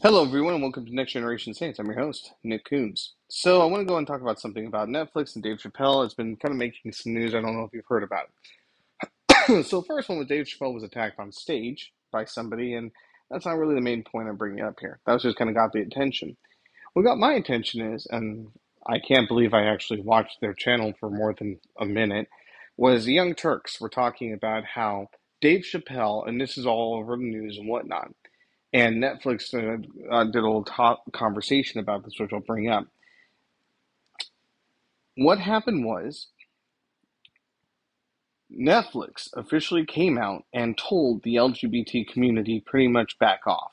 Hello, everyone, and welcome to Next Generation Saints. I'm your host, Nick Kunze. So, I want to go and talk about something about Netflix and Dave Chappelle. It's been kind of making some news. I don't know if you've heard about it. so, first one was Dave Chappelle was attacked on stage by somebody, and that's not really the main point I'm bringing up here. That was just kind of got the attention. What got my attention is, and I can't believe I actually watched their channel for more than a minute, was the Young Turks were talking about how Dave Chappelle, and this is all over the news and whatnot and Netflix uh, uh, did a little conversation about this, which I'll bring up. What happened was Netflix officially came out and told the LGBT community pretty much back off.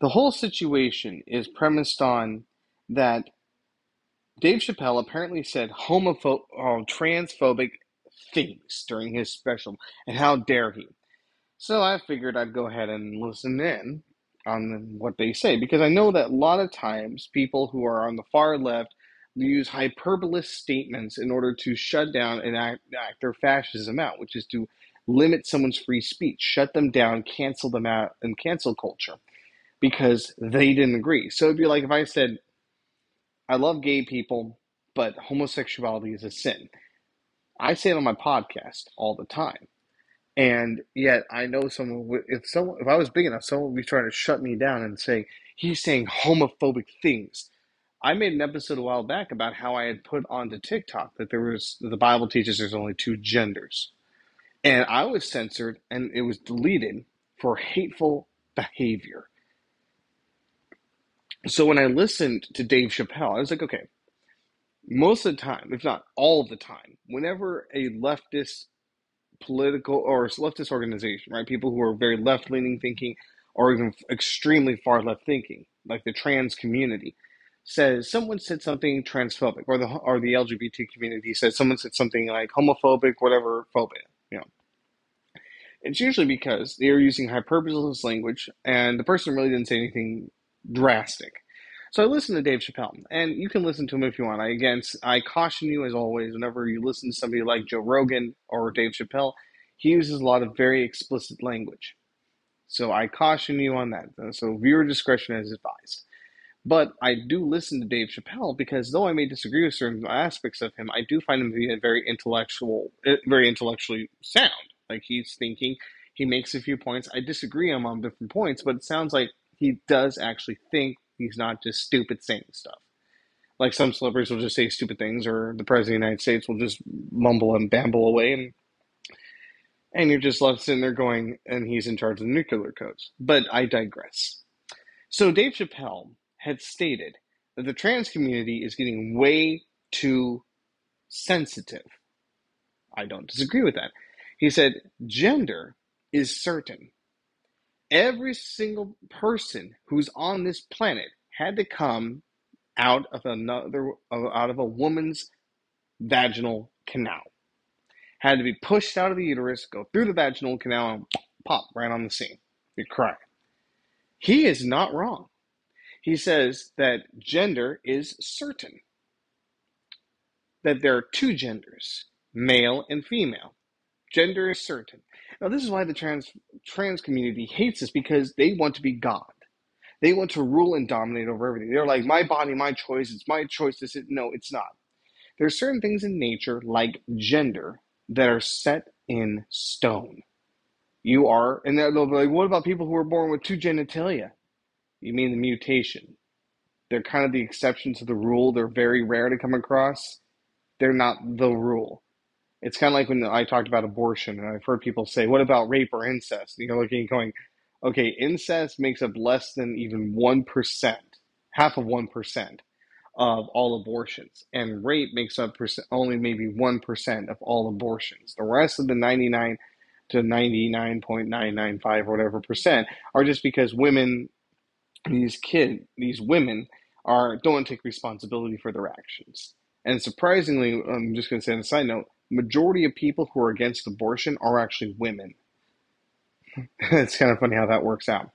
The whole situation is premised on that Dave Chappelle apparently said homophobic, uh, transphobic things during his special, and how dare he? So I figured I'd go ahead and listen in on what they say because I know that a lot of times people who are on the far left use hyperbolous statements in order to shut down and act, act their fascism out, which is to limit someone's free speech, shut them down, cancel them out, and cancel culture because they didn't agree. So it'd be like if I said, I love gay people, but homosexuality is a sin. I say it on my podcast all the time. And yet, I know someone. If someone, if I was big enough, someone would be trying to shut me down and say he's saying homophobic things. I made an episode a while back about how I had put onto TikTok that there was the Bible teaches there's only two genders, and I was censored and it was deleted for hateful behavior. So when I listened to Dave Chappelle, I was like, okay, most of the time, if not all the time, whenever a leftist political or leftist organization, right? People who are very left leaning thinking or even extremely far left thinking, like the trans community, says someone said something transphobic, or the or the LGBT community says someone said something like homophobic, whatever phobia, you know. It's usually because they are using hyperbolous language, and the person really didn't say anything drastic. So I listened to Dave Chappelle, and you can listen to him if you want. I again, I caution you as always. Whenever you listen to somebody like Joe Rogan or Dave Chappelle, he uses a lot of very explicit language. So I caution you on that. So viewer discretion is advised. But I do listen to Dave Chappelle because though I may disagree with certain aspects of him, I do find him to be very intellectual, eh, very intellectually sound. Like he's thinking, he makes a few points. I disagree him on different points, but it sounds like he does actually think He's not just stupid saying stuff. Like some celebrities will just say stupid things, or the president of the United States will just mumble and bamble away, and and you're just left sitting there going, and he's in charge of the nuclear codes. But I digress. So Dave Chappelle had stated that the trans community is getting way too sensitive. I don't disagree with that. He said gender is certain every single person who's on this planet had to come out of another out of a woman's vaginal canal. Had to be pushed out of the uterus go through the vaginal canal and pop right on the scene. You're cry he is not wrong. He says that gender is certain. That there are two genders male and female. Gender is certain now, this is why the trans trans community hates this because they want to be God. They want to rule and dominate over everything. They're like, my body, my choice. It's my choice. This is no, it's not. There are certain things in nature, like gender, that are set in stone. You are, and they'll be like, what about people who are born with two genitalia? You mean the mutation? They're kind of the exception to the rule. They're very rare to come across. They're not the rule. It's kind of like when I talked about abortion, and I've heard people say, "What about rape or incest?" And you're looking, going, "Okay, incest makes up less than even one percent, half of one percent of all abortions, and rape makes up only maybe one percent of all abortions. The rest of the ninety nine to ninety nine point nine nine five or whatever percent are just because women, these kid, these women are don't take responsibility for their actions." And surprisingly, I'm just going to say on a side note, majority of people who are against abortion are actually women. it's kind of funny how that works out.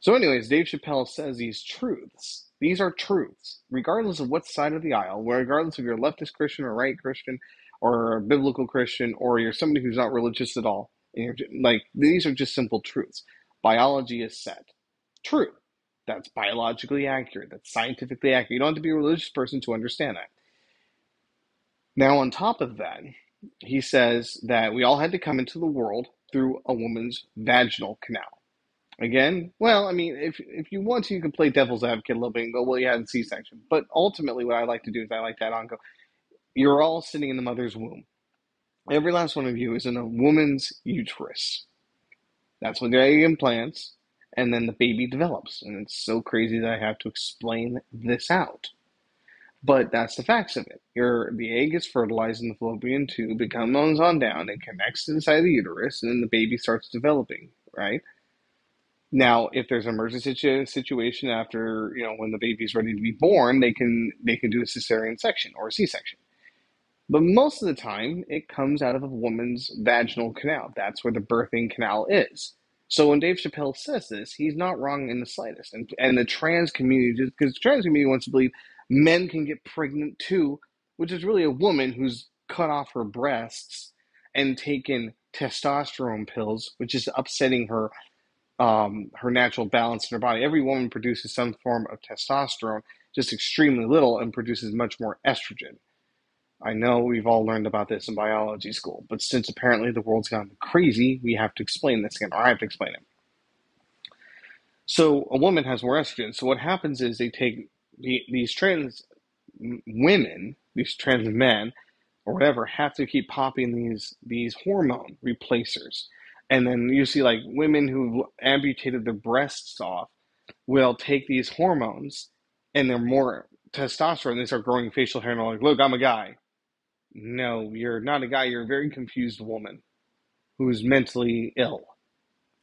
So, anyways, Dave Chappelle says these truths. These are truths, regardless of what side of the aisle, regardless if you're leftist Christian or right Christian or a biblical Christian or you're somebody who's not religious at all. like, these are just simple truths. Biology is set. True. that's biologically accurate, that's scientifically accurate. You don't have to be a religious person to understand that. Now, on top of that, he says that we all had to come into the world through a woman's vaginal canal. Again, well, I mean, if if you want to, you can play devil's advocate a little bit and go, well, you had a C-section. But ultimately, what I like to do is I like add on go, you're all sitting in the mother's womb. Every last one of you is in a woman's uterus. That's when the egg implants, and then the baby develops. And it's so crazy that I have to explain this out. But that's the facts of it. Your the egg is fertilized in the fallopian tube, it comes on down, it connects to the side of the uterus, and then the baby starts developing, right? Now, if there's an emergency situation after, you know, when the baby's ready to be born, they can they can do a cesarean section or a C-section. But most of the time, it comes out of a woman's vaginal canal. That's where the birthing canal is. So when Dave Chappelle says this, he's not wrong in the slightest. And and the trans community, because trans community wants to believe men can get pregnant too, which is really a woman who's cut off her breasts and taken testosterone pills, which is upsetting her um, her natural balance in her body. Every woman produces some form of testosterone, just extremely little, and produces much more estrogen. I know we've all learned about this in biology school, but since apparently the world's gone crazy, we have to explain this again, or I have to explain it. So a woman has more estrogen. So what happens is they take the, these trans women, these trans men, or whatever, have to keep popping these these hormone replacers and then you see like women who amputated their breasts off will take these hormones and they're more testosterone. And they start growing facial hair and they're like, look, I'm a guy. No, you're not a guy. You're a very confused woman who's mentally ill.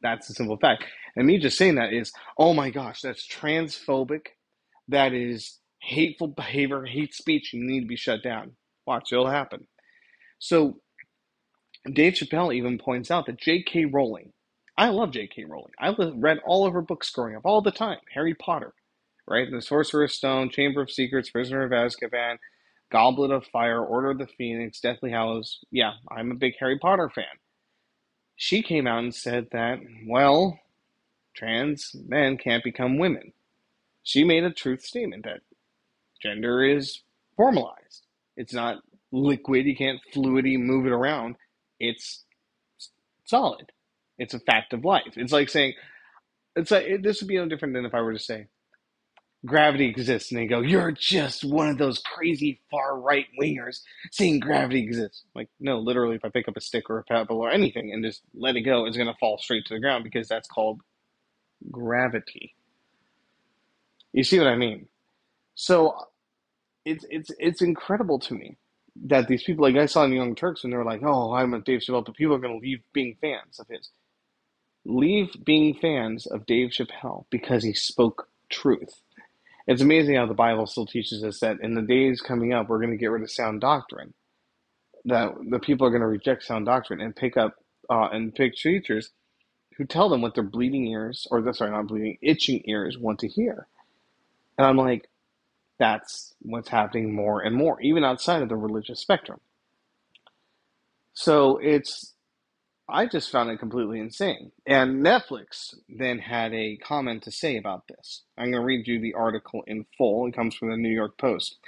That's a simple fact. And me just saying that is, oh my gosh, that's transphobic. That is hateful behavior, hate speech. You need to be shut down. Watch, it'll happen. So Dave Chappelle even points out that J.K. Rowling, I love J.K. Rowling. I read all of her books growing up, all the time. Harry Potter, right? The Sorcerer's Stone, Chamber of Secrets, Prisoner of Azkaban, Goblet of Fire, Order of the Phoenix, Deathly Hallows. Yeah, I'm a big Harry Potter fan. She came out and said that, well, trans men can't become women. She made a truth statement that gender is formalized. It's not liquid. You can't fluidly move it around it's solid. It's a fact of life. It's like saying, it's like this would be no different than if I were to say, gravity exists, and they go, "You're just one of those crazy far right wingers saying gravity exists." Like, no, literally, if I pick up a stick or a pebble or anything and just let it go, it's going to fall straight to the ground because that's called gravity. You see what I mean? So it's it's it's incredible to me that these people, like I saw in Young Turks, and they were like, "Oh, I'm a Dave Chappelle," but people are going to leave being fans of his. Leave being fans of Dave Chappelle because he spoke truth. It's amazing how the Bible still teaches us that in the days coming up, we're going to get rid of sound doctrine. That the people are going to reject sound doctrine and pick up uh, and pick teachers who tell them what their bleeding ears, or sorry, not bleeding, itching ears want to hear. And I'm like, that's what's happening more and more, even outside of the religious spectrum. So it's, I just found it completely insane. And Netflix then had a comment to say about this. I'm going to read you the article in full. It comes from the New York Post.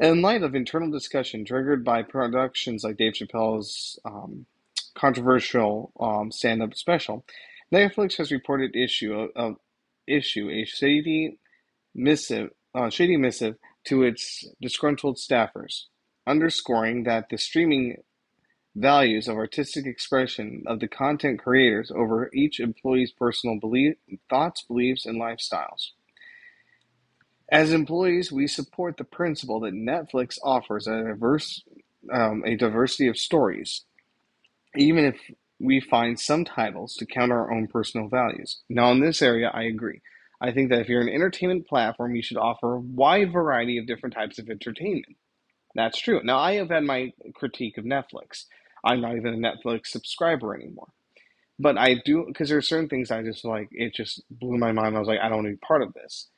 In light of internal discussion triggered by productions like Dave Chappelle's um, controversial um, stand-up special, Netflix has reported issue of issue a shady missive uh, shady missive to its disgruntled staffers, underscoring that the streaming values of artistic expression of the content creators over each employee's personal belief, thoughts, beliefs, and lifestyles. As employees, we support the principle that Netflix offers a diverse, um, a diversity of stories, even if we find some titles to counter our own personal values. Now, in this area, I agree. I think that if you're an entertainment platform, you should offer a wide variety of different types of entertainment. That's true. Now, I have had my critique of Netflix. I'm not even a Netflix subscriber anymore. But I do, because there are certain things I just like, it just blew my mind. I was like, I don't want to be part of this.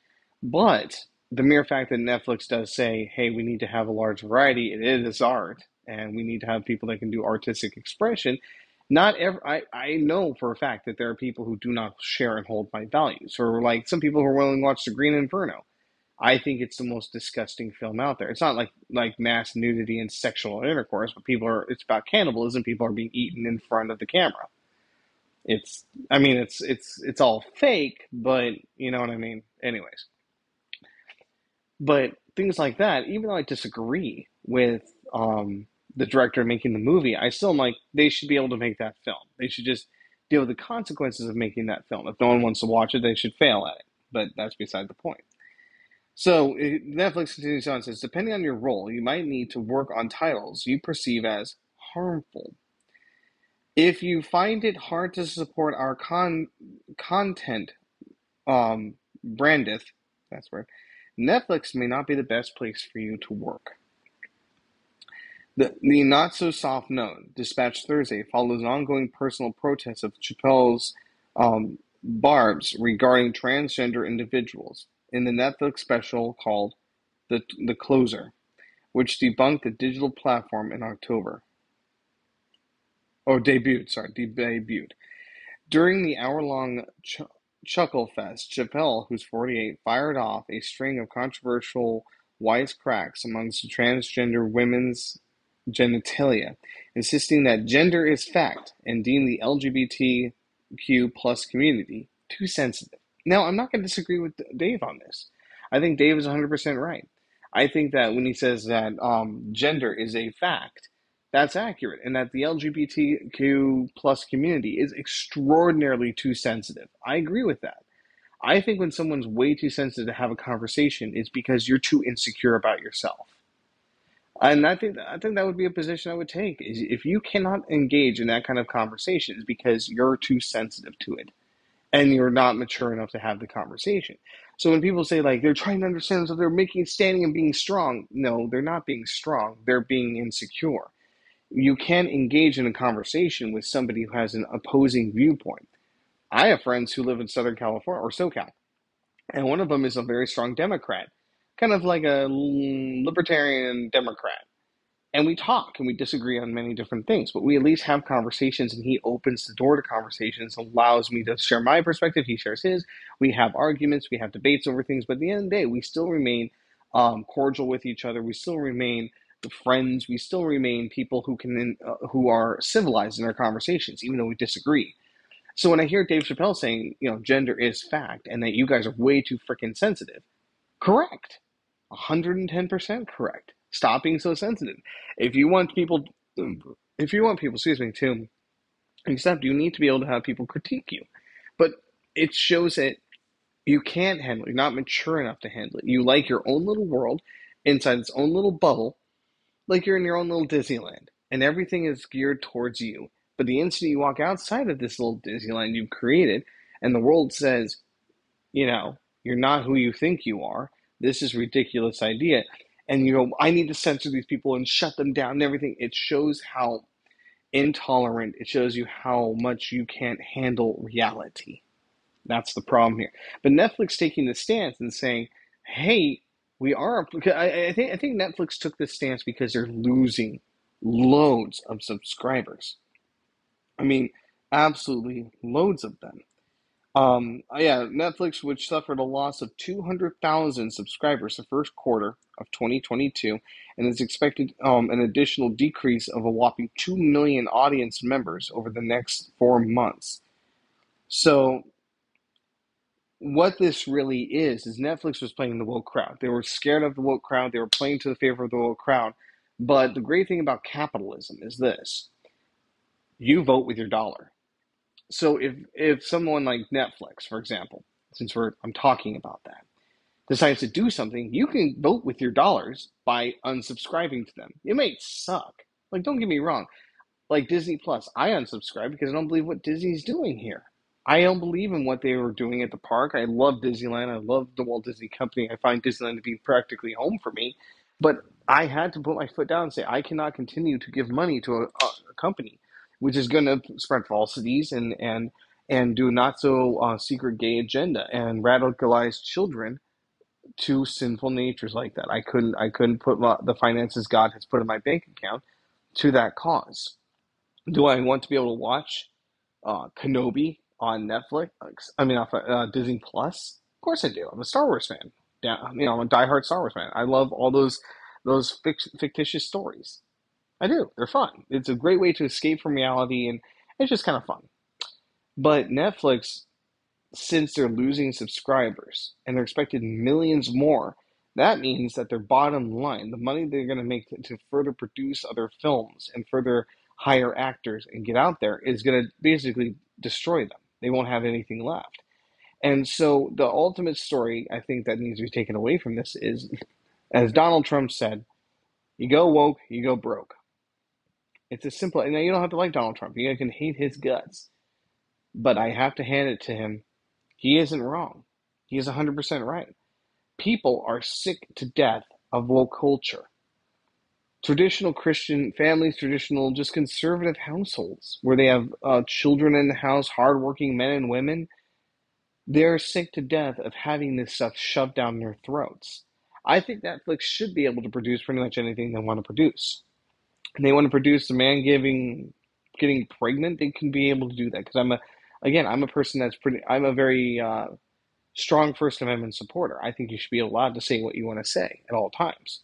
But the mere fact that Netflix does say, hey, we need to have a large variety, it is art, and we need to have people that can do artistic expression, not ever I, I know for a fact that there are people who do not share and hold my values or like some people who are willing to watch the green inferno i think it's the most disgusting film out there it's not like like mass nudity and sexual intercourse but people are it's about cannibalism people are being eaten in front of the camera it's i mean it's it's it's all fake but you know what i mean anyways but things like that even though i disagree with um the director making the movie, I still am like they should be able to make that film. They should just deal with the consequences of making that film. If no one wants to watch it, they should fail at it. But that's beside the point. So Netflix continues on and says, depending on your role, you might need to work on titles you perceive as harmful. If you find it hard to support our con- content, um, brandeth, that's word, Netflix may not be the best place for you to work. The, the not so soft note, dispatched Thursday, follows an ongoing personal protest of Chappelle's um, barbs regarding transgender individuals in the Netflix special called the, the Closer, which debunked the digital platform in October. Oh, debuted, sorry, debuted. During the hour long ch- Chuckle Fest, Chappelle, who's 48, fired off a string of controversial wisecracks amongst transgender women's genitalia, insisting that gender is fact and deem the LGBTQ plus community too sensitive. Now, I'm not going to disagree with Dave on this. I think Dave is 100% right. I think that when he says that um, gender is a fact, that's accurate, and that the LGBTQ plus community is extraordinarily too sensitive. I agree with that. I think when someone's way too sensitive to have a conversation, it's because you're too insecure about yourself. And I think I think that would be a position I would take. Is if you cannot engage in that kind of conversation, is because you're too sensitive to it, and you're not mature enough to have the conversation. So when people say like they're trying to understand, so they're making standing and being strong, no, they're not being strong. They're being insecure. You can't engage in a conversation with somebody who has an opposing viewpoint. I have friends who live in Southern California or SoCal, and one of them is a very strong Democrat kind of like a libertarian Democrat. And we talk and we disagree on many different things, but we at least have conversations and he opens the door to conversations, allows me to share my perspective, he shares his. We have arguments, we have debates over things, but at the end of the day, we still remain um, cordial with each other. We still remain friends. We still remain people who can uh, who are civilized in our conversations, even though we disagree. So when I hear Dave Chappelle saying, you know, gender is fact and that you guys are way too freaking sensitive, correct. 110% correct. Stop being so sensitive. If you want people, if you want people, excuse me, to accept, you need to be able to have people critique you. But it shows that you can't handle it. You're not mature enough to handle it. You like your own little world inside its own little bubble, like you're in your own little Disneyland, and everything is geared towards you. But the instant you walk outside of this little Disneyland you've created, and the world says, you know, you're not who you think you are, this is ridiculous idea and you know i need to censor these people and shut them down and everything. It shows how intolerant it shows you how much you can't handle reality. That's the problem here. But netflix taking the stance and saying hey we are I, think i think netflix took this stance because they're losing loads of subscribers. I mean absolutely loads of them um, uh, yeah, Netflix, which suffered a loss of 200,000 subscribers the first quarter of 2022, and is expected um, an additional decrease of a whopping 2 million audience members over the next four months. So, what this really is, is Netflix was playing the woke crowd. They were scared of the woke crowd, they were playing to the favor of the woke crowd. But the great thing about capitalism is this you vote with your dollar so if if someone like Netflix, for example, since we're I'm talking about that, decides to do something, you can vote with your dollars by unsubscribing to them. It may suck. Like don't get me wrong. Like Disney Plus, I unsubscribe because I don't believe what Disney's doing here. I don't believe in what they were doing at the park. I love Disneyland. I love the Walt Disney Company. I find Disneyland to be practically home for me. But I had to put my foot down and say I cannot continue to give money to a, a company which is going to spread falsities and and and do not so uh, secret gay agenda and radicalize children to sinful natures like that. I couldn't I couldn't put my, the finances God has put in my bank account to that cause. Do I want to be able to watch uh, Kenobi on Netflix? I mean, off uh, Disney Plus. Of course I do. I'm a Star Wars fan. Yeah, you know, I'm a diehard Star Wars fan. I love all those those fictitious stories. I do. They're fun. It's a great way to escape from reality, and it's just kind of fun. But Netflix, since they're losing subscribers and they're expected millions more, that means that their bottom line, the money they're going to make to, further produce other films and further hire actors and get out there, is going to basically destroy them. They won't have anything left. And so the ultimate story I think that needs to be taken away from this is, as Donald Trump said, you go woke, you go broke. It's as simple. And you don't have to like Donald Trump. You can hate his guts, but I have to hand it to him. He isn't wrong. He is 100% right. People are sick to death of woke culture. Traditional Christian families, traditional, just conservative households where they have uh, children in the house, hardworking men and women, they're sick to death of having this stuff shoved down their throats. I think Netflix should be able to produce pretty much anything they want to produce and they want to produce a man giving getting pregnant, they can be able to do that. Because I'm a, again, I'm a person that's pretty. I'm a very uh, strong First Amendment supporter. I think you should be allowed to say what you want to say at all times.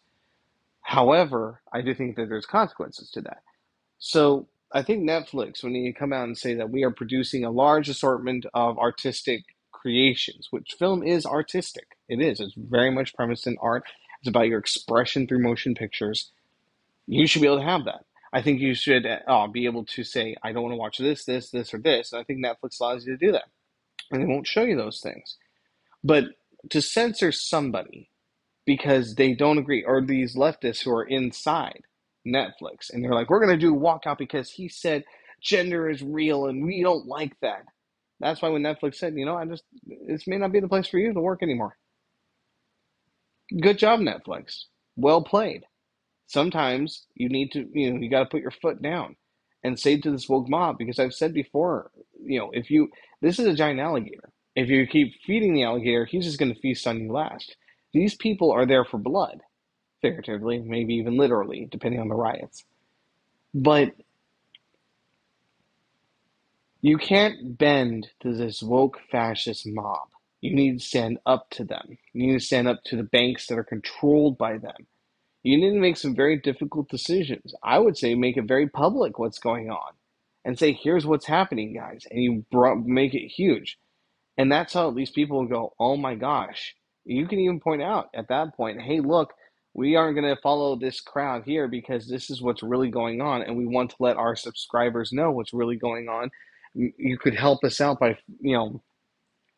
However, I do think that there's consequences to that. So I think Netflix, when you come out and say that we are producing a large assortment of artistic creations, which film is artistic, it is. It's very much premised in art. It's about your expression through motion pictures you should be able to have that. I think you should uh, be able to say, I don't want to watch this, this, this, or this. And I think Netflix allows you to do that. And they won't show you those things. But to censor somebody because they don't agree, or these leftists who are inside Netflix, and they're like, we're going to do a walkout because he said gender is real and we don't like that. That's why when Netflix said, you know, I just, this may not be the place for you to work anymore. Good job, Netflix. Well played sometimes you need to, you know, you got to put your foot down and say to this woke mob, because I've said before, you know, if you, this is a giant alligator. If you keep feeding the alligator, he's just going to feast on you last. These people are there for blood, figuratively, maybe even literally, depending on the riots. But you can't bend to this woke fascist mob. You need to stand up to them. You need to stand up to the banks that are controlled by them you need to make some very difficult decisions. I would say make it very public what's going on and say, here's what's happening, guys. And you make it huge. And that's how at least people will go, oh my gosh. You can even point out at that point, hey, look, we aren't going to follow this crowd here because this is what's really going on. And we want to let our subscribers know what's really going on. You could help us out by, you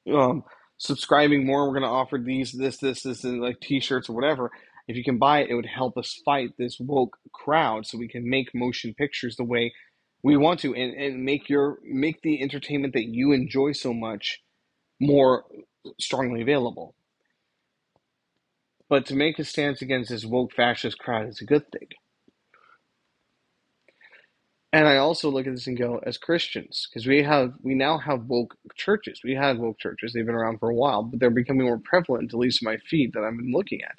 know, um, subscribing more. We're going to offer these, this, this, this, and like t shirts or whatever if you can buy it, it would help us fight this woke crowd so we can make motion pictures the way we want to and, and make your make the entertainment that you enjoy so much more strongly available. But to make a stance against this woke fascist crowd is a good thing. And I also look at this and go, as Christians, because we have we now have woke churches. We had woke churches; they've been around for a while, but they're becoming more prevalent, at least in my feed that I've been looking at.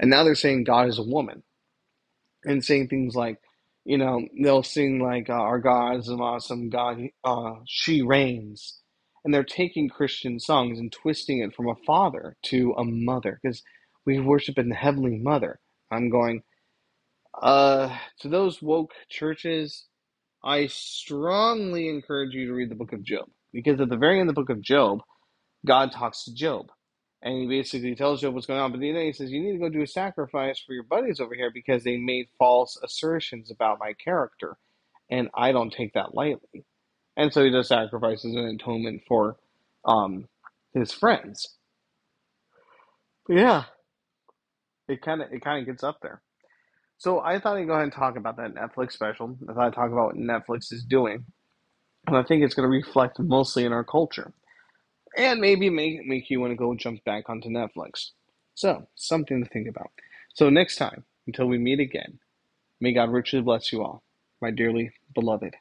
And now they're saying God is a woman and saying things like, you know, they'll sing like, uh, Our God is an awesome God, uh, she reigns. And they're taking Christian songs and twisting it from a father to a mother because we worship in the Heavenly Mother. I'm going, uh, to those woke churches, I strongly encourage you to read the book of Job because at the very end of the book of Job, God talks to Job and he basically tells Job what's going on. But then he says, You need to go do a sacrifice for your buddies over here because they made false assertions about my character. And I don't take that lightly. And so he does sacrifices and atonement for um, his friends. But yeah, it kind of it kind of gets up there. So I thought I'd go ahead and talk about that Netflix special. I thought I'd talk about what Netflix is doing. And I think it's going to reflect mostly in our culture and maybe make make you want to go jump back onto Netflix. So, something to think about. So, next time, until we meet again, may God richly bless you all, my dearly beloved.